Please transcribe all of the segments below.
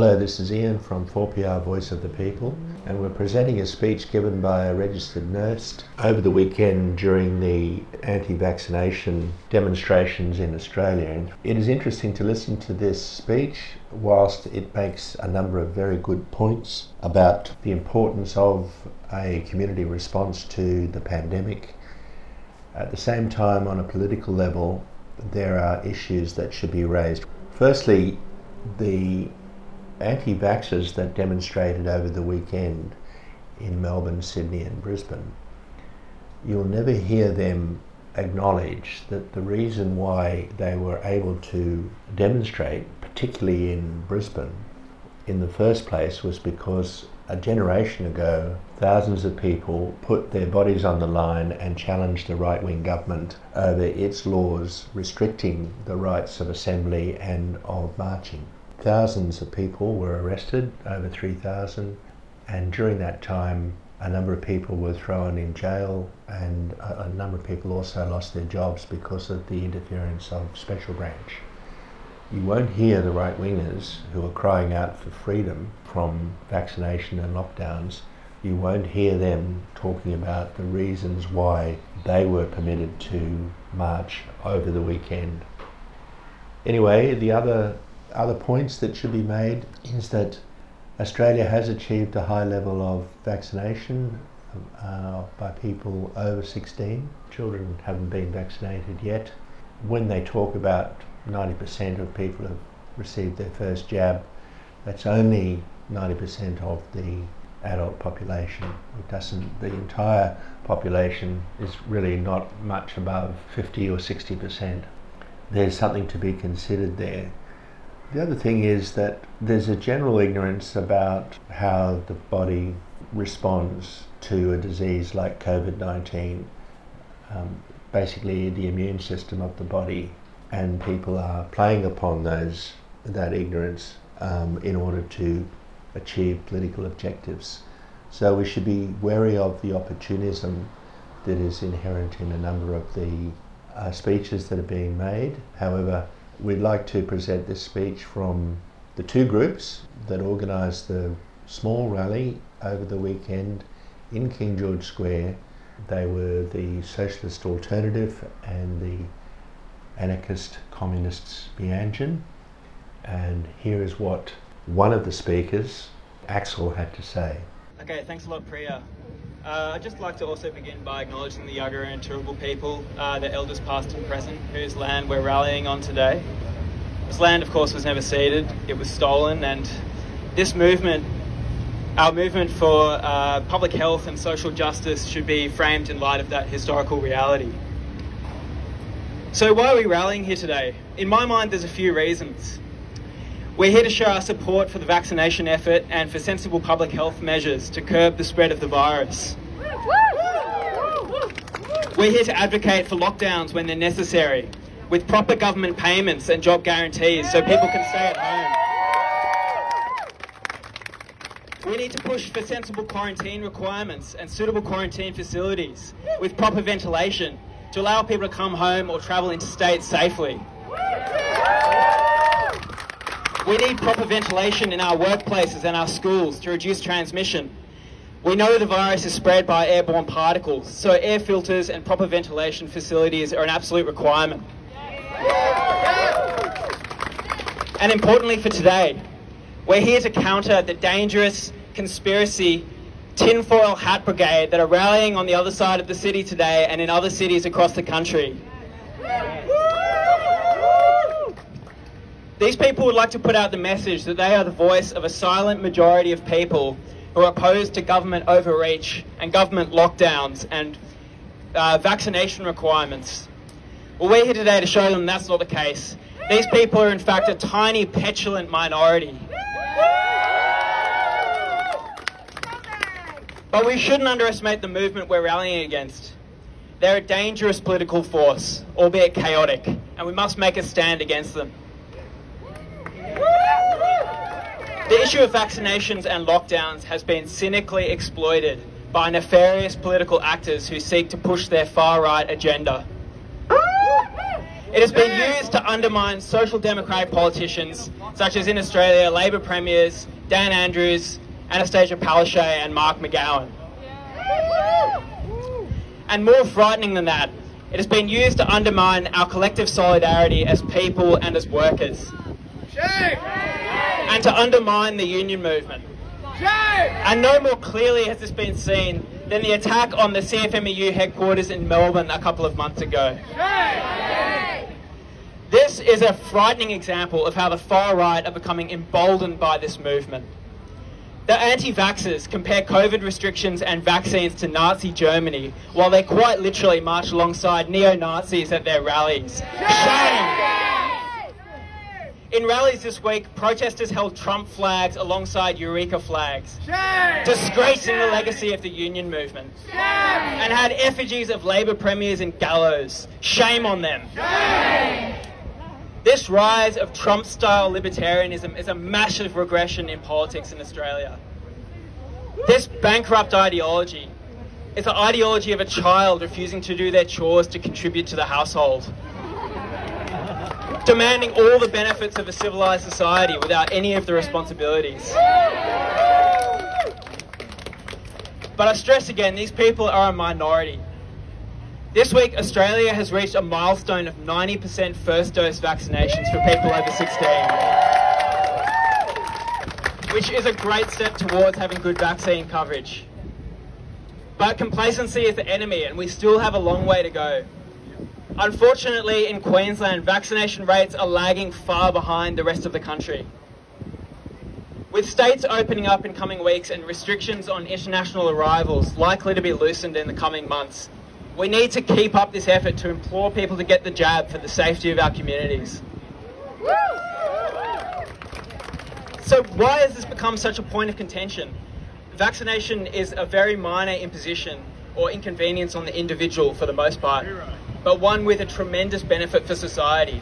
Hello, this is Ian from 4PR Voice of the People, and we're presenting a speech given by a registered nurse over the weekend during the anti vaccination demonstrations in Australia. It is interesting to listen to this speech, whilst it makes a number of very good points about the importance of a community response to the pandemic. At the same time, on a political level, there are issues that should be raised. Firstly, the anti vaxxers that demonstrated over the weekend in Melbourne, Sydney, and Brisbane, you'll never hear them acknowledge that the reason why they were able to demonstrate, particularly in Brisbane, in the first place was because a generation ago, thousands of people put their bodies on the line and challenged the right wing government over its laws restricting the rights of assembly and of marching. Thousands of people were arrested, over 3,000, and during that time, a number of people were thrown in jail, and a, a, number of people also lost their jobs because of the interference of Special Branch. You won't hear the right wingers who are crying out for freedom from vaccination and lockdowns. You won't hear them talking about the reasons why they were permitted to march over the weekend. Anyway, the other other points that should be made is that Australia has achieved a high level of vaccination uh, by people over 16. Children haven't been vaccinated yet. When they talk about 90% of people have received their first jab, that's only 90% of the adult population. It doesn't, the entire population is really not much above 50 or 60%. There's something to be considered there. The other thing is that there's a general ignorance about how the body responds to a disease like COVID 19. Um, basically, the immune system of the body, and people are playing upon those that ignorance um, in order to achieve political objectives. So we should be wary of the opportunism that is inherent in a number of the uh, speeches that are being made. However, We'd like to present this speech from the two groups that organised the small rally over the weekend in King George Square. They were the Socialist Alternative and the Anarchist Communists Meanjin. And here is what one of the speakers, Axel, had to say. Okay, thanks a lot, Priya. Uh, I'd just like to also begin by acknowledging the Yagara and Turrbal people, uh, the elders past and present, whose land we're rallying on today. This land, of course, was never ceded, it was stolen, and this movement, our movement for uh, public health and social justice, should be framed in light of that historical reality. So, why are we rallying here today? In my mind, there's a few reasons. We're here to show our support for the vaccination effort and for sensible public health measures to curb the spread of the virus. We're here to advocate for lockdowns when they're necessary, with proper government payments and job guarantees so people can stay at home. We need to push for sensible quarantine requirements and suitable quarantine facilities with proper ventilation to allow people to come home or travel interstate safely. We need proper ventilation in our workplaces and our schools to reduce transmission. We know the virus is spread by airborne particles, so air filters and proper ventilation facilities are an absolute requirement. And importantly for today, we're here to counter the dangerous conspiracy tinfoil hat brigade that are rallying on the other side of the city today and in other cities across the country. These people would like to put out the message that they are the voice of a silent majority of people who are opposed to government overreach and government lockdowns and uh, vaccination requirements. Well, we're here today to show them that's not the case. These people are, in fact, a tiny, petulant minority. But we shouldn't underestimate the movement we're rallying against. They're a dangerous political force, albeit chaotic, and we must make a stand against them. The issue of vaccinations and lockdowns has been cynically exploited by nefarious political actors who seek to push their far right agenda. It has been used to undermine social democratic politicians, such as in Australia, Labor premiers Dan Andrews, Annastacia Palaszczuk, and Mark McGowan. And more frightening than that, it has been used to undermine our collective solidarity as people and as workers. And to undermine the union movement. And no more clearly has this been seen than the attack on the CFMEU headquarters in Melbourne a couple of months ago. This is a frightening example of how the far right are becoming emboldened by this movement. The anti vaxxers compare COVID restrictions and vaccines to Nazi Germany, while they quite literally march alongside neo Nazis at their rallies. Shame! In rallies this week, protesters held Trump flags alongside Eureka flags, disgracing the legacy of the union movement, and had effigies of Labour premiers and gallows. Shame on them. This rise of Trump style libertarianism is a massive regression in politics in Australia. This bankrupt ideology is the ideology of a child refusing to do their chores to contribute to the household. Demanding all the benefits of a civilized society without any of the responsibilities. But I stress again, these people are a minority. This week, Australia has reached a milestone of 90% first dose vaccinations for people over 16, which is a great step towards having good vaccine coverage. But complacency is the enemy, and we still have a long way to go. Unfortunately, in Queensland, vaccination rates are lagging far behind the rest of the country. With states opening up in coming weeks and restrictions on international arrivals likely to be loosened in the coming months, we need to keep up this effort to implore people to get the jab for the safety of our communities. So, why has this become such a point of contention? Vaccination is a very minor imposition or inconvenience on the individual for the most part, but one with a tremendous benefit for society.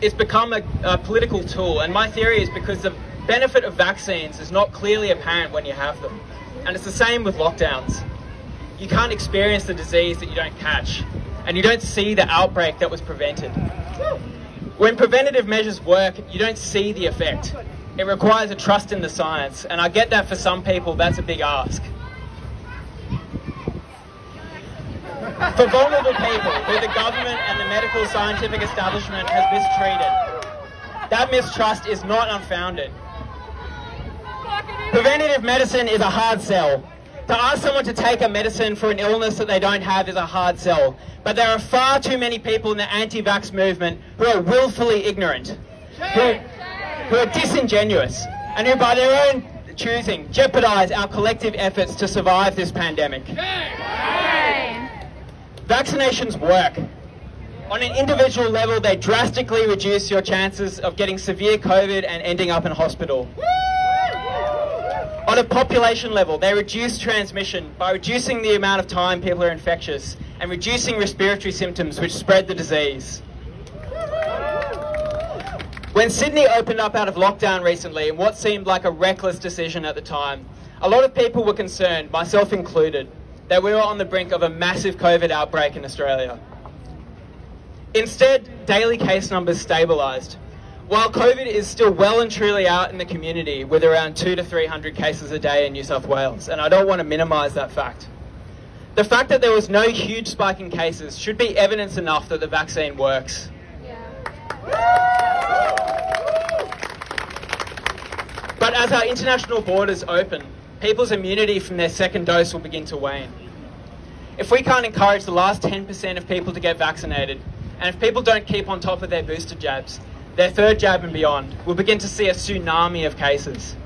It's become a, a political tool, and my theory is because the benefit of vaccines is not clearly apparent when you have them. And it's the same with lockdowns you can't experience the disease that you don't catch, and you don't see the outbreak that was prevented. When preventative measures work, you don't see the effect. It requires a trust in the science, and I get that for some people that's a big ask. For vulnerable people who the government and the medical scientific establishment has mistreated, that mistrust is not unfounded. Preventative medicine is a hard sell, to ask someone to take a medicine for an illness that they don't have is a hard sell. But there are far too many people in the anti vax movement who are willfully ignorant, who, who are disingenuous, and who, by their own choosing, jeopardize our collective efforts to survive this pandemic. Vaccinations work. On an individual level, they drastically reduce your chances of getting severe COVID and ending up in hospital. On a population level, they reduce transmission by reducing the amount of time people are infectious and reducing respiratory symptoms which spread the disease. When Sydney opened up out of lockdown recently, in what seemed like a reckless decision at the time, a lot of people were concerned, myself included, that we were on the brink of a massive COVID outbreak in Australia. Instead, daily case numbers stabilised, while COVID is still well and truly out in the community with around two to 300 cases a day in New South Wales, and I don't want to minimise that fact. The fact that there was no huge spike in cases should be evidence enough that the vaccine works. But as our international borders open, people's immunity from their second dose will begin to wane. If we can't encourage the last 10% of people to get vaccinated, and if people don't keep on top of their booster jabs, their third jab and beyond, we'll begin to see a tsunami of cases.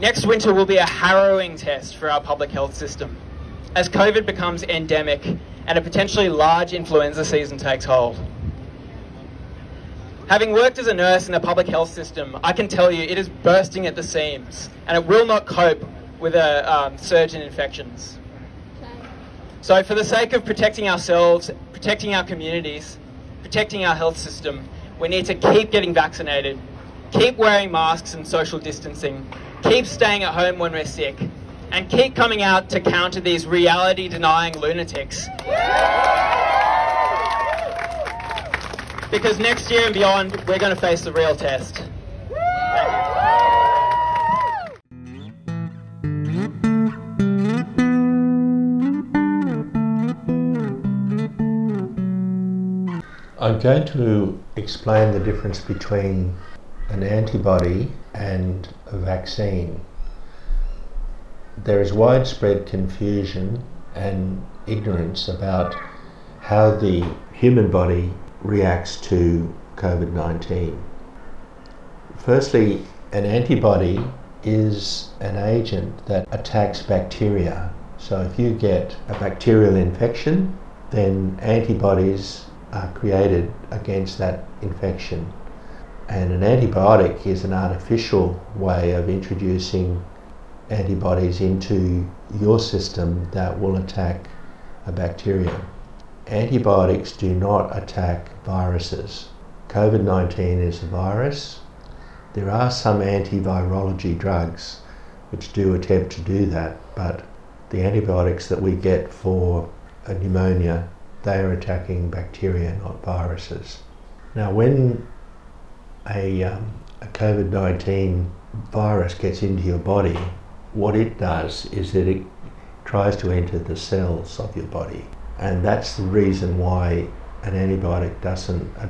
Next winter will be a harrowing test for our public health system as COVID becomes endemic and a potentially large influenza season takes hold. Having worked as a nurse in the public health system, I can tell you it is bursting at the seams and it will not cope with a um, surge in infections. So, for the sake of protecting ourselves, protecting our communities, protecting our health system, we need to keep getting vaccinated, keep wearing masks and social distancing, keep staying at home when we're sick, and keep coming out to counter these reality denying lunatics because next year and beyond, we're going to face the real test. I'm going to explain the difference between an antibody and a vaccine. There is widespread confusion and ignorance about how the human body reacts to COVID 19. Firstly, an antibody is an agent that attacks bacteria. So if you get a bacterial infection, then antibodies are created against that infection. And an antibiotic is an artificial way of introducing antibodies into your system that will attack a bacteria. Antibiotics do not attack viruses. COVID 19 is a virus. There are some antivirology drugs which do attempt to do that, but the antibiotics that we get for pneumonia they are attacking bacteria, not viruses. Now, when a, um, a COVID 19 virus gets into your body, what it does is that it tries to enter the cells of your body. And that's the reason why an antibiotic doesn't uh,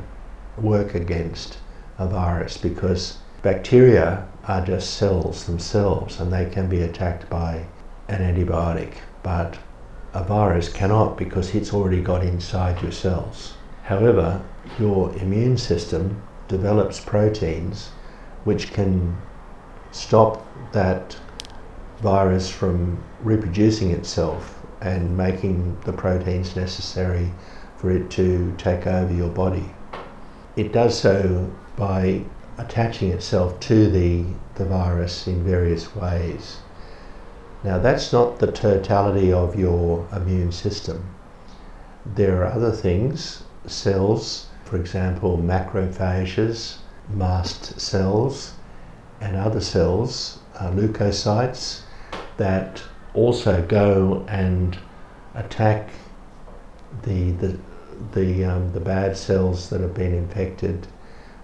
work against a virus because bacteria are just cells themselves and they can be attacked by an antibiotic. But a virus cannot because it's already got inside your cells. However, your immune system develops proteins which can stop that virus from reproducing itself and making the proteins necessary for it to take over your body. It does so by attaching itself to the, the virus in various ways. Now, that's not the totality of your immune system. There are other things, cells, for example, macrophages, mast cells, and other cells, uh, leukocytes, that also go and attack the, the, the, um, the bad cells that have been infected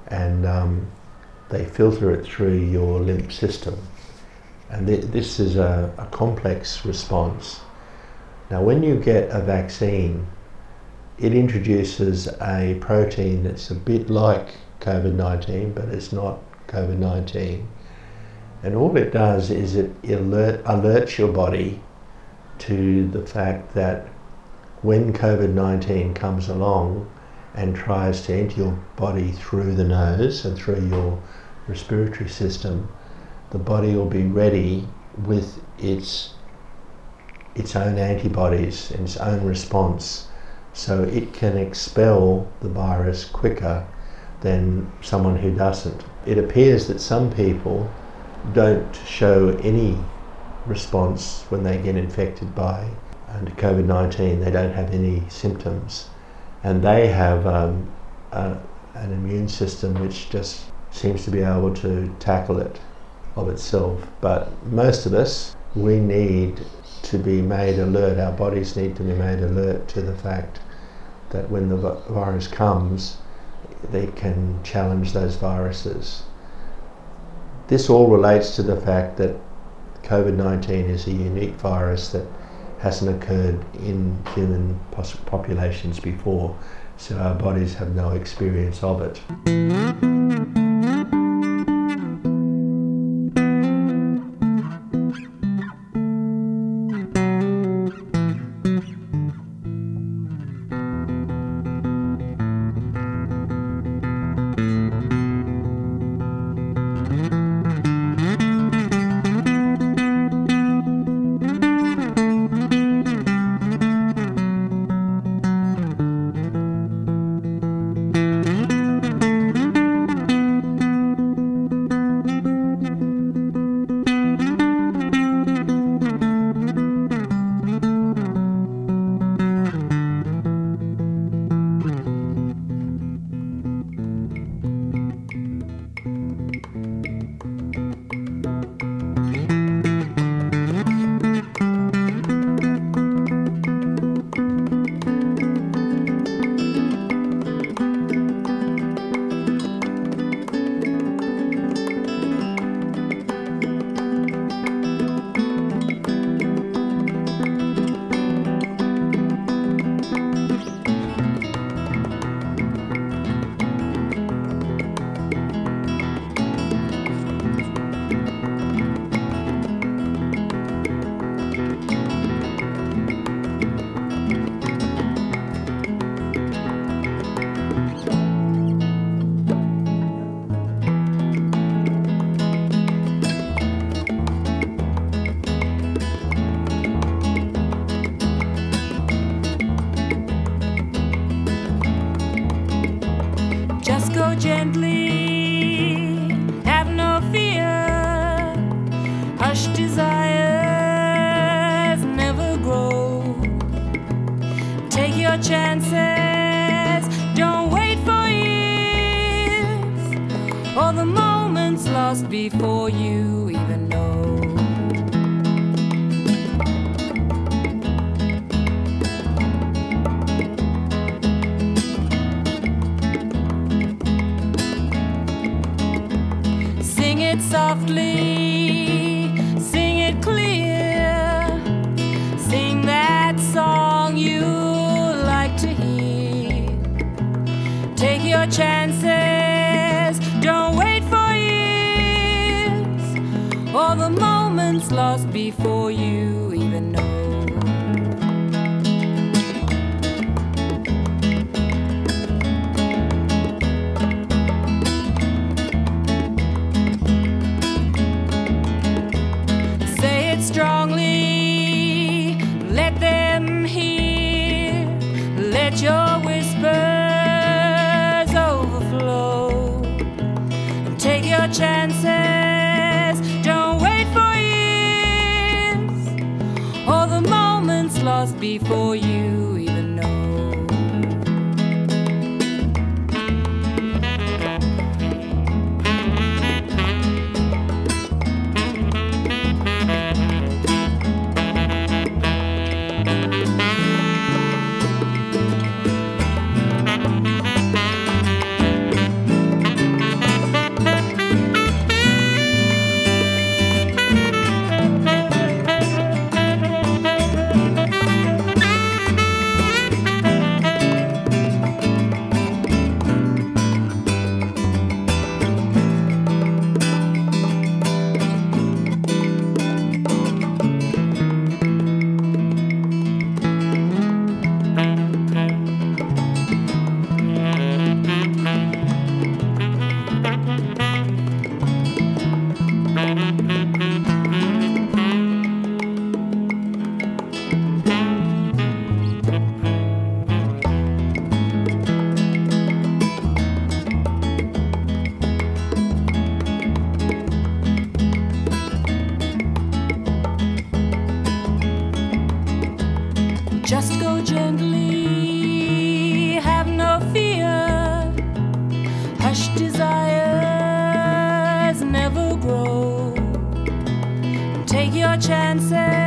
and um, they filter it through your lymph system. And th- this is a, a complex response. Now, when you get a vaccine, it introduces a protein that's a bit like COVID 19, but it's not COVID 19. And all it does is it alert, alerts your body to the fact that when COVID 19 comes along and tries to enter your body through the nose and through your respiratory system, the body will be ready with its its own antibodies and its own response so it can expel the virus quicker than someone who doesn't. It appears that some people don't show any response when they get infected by COVID 19, they don't have any symptoms, and they have um, a, an immune system which just seems to be able to tackle it of itself. But most of us, we need to be made alert, our bodies need to be made alert to the fact that when the virus comes, they can challenge those viruses. This all relates to the fact that COVID 19 is a unique virus that hasn't occurred in human populations before, so our bodies have no experience of it. Hushed desires never grow. Take your chances,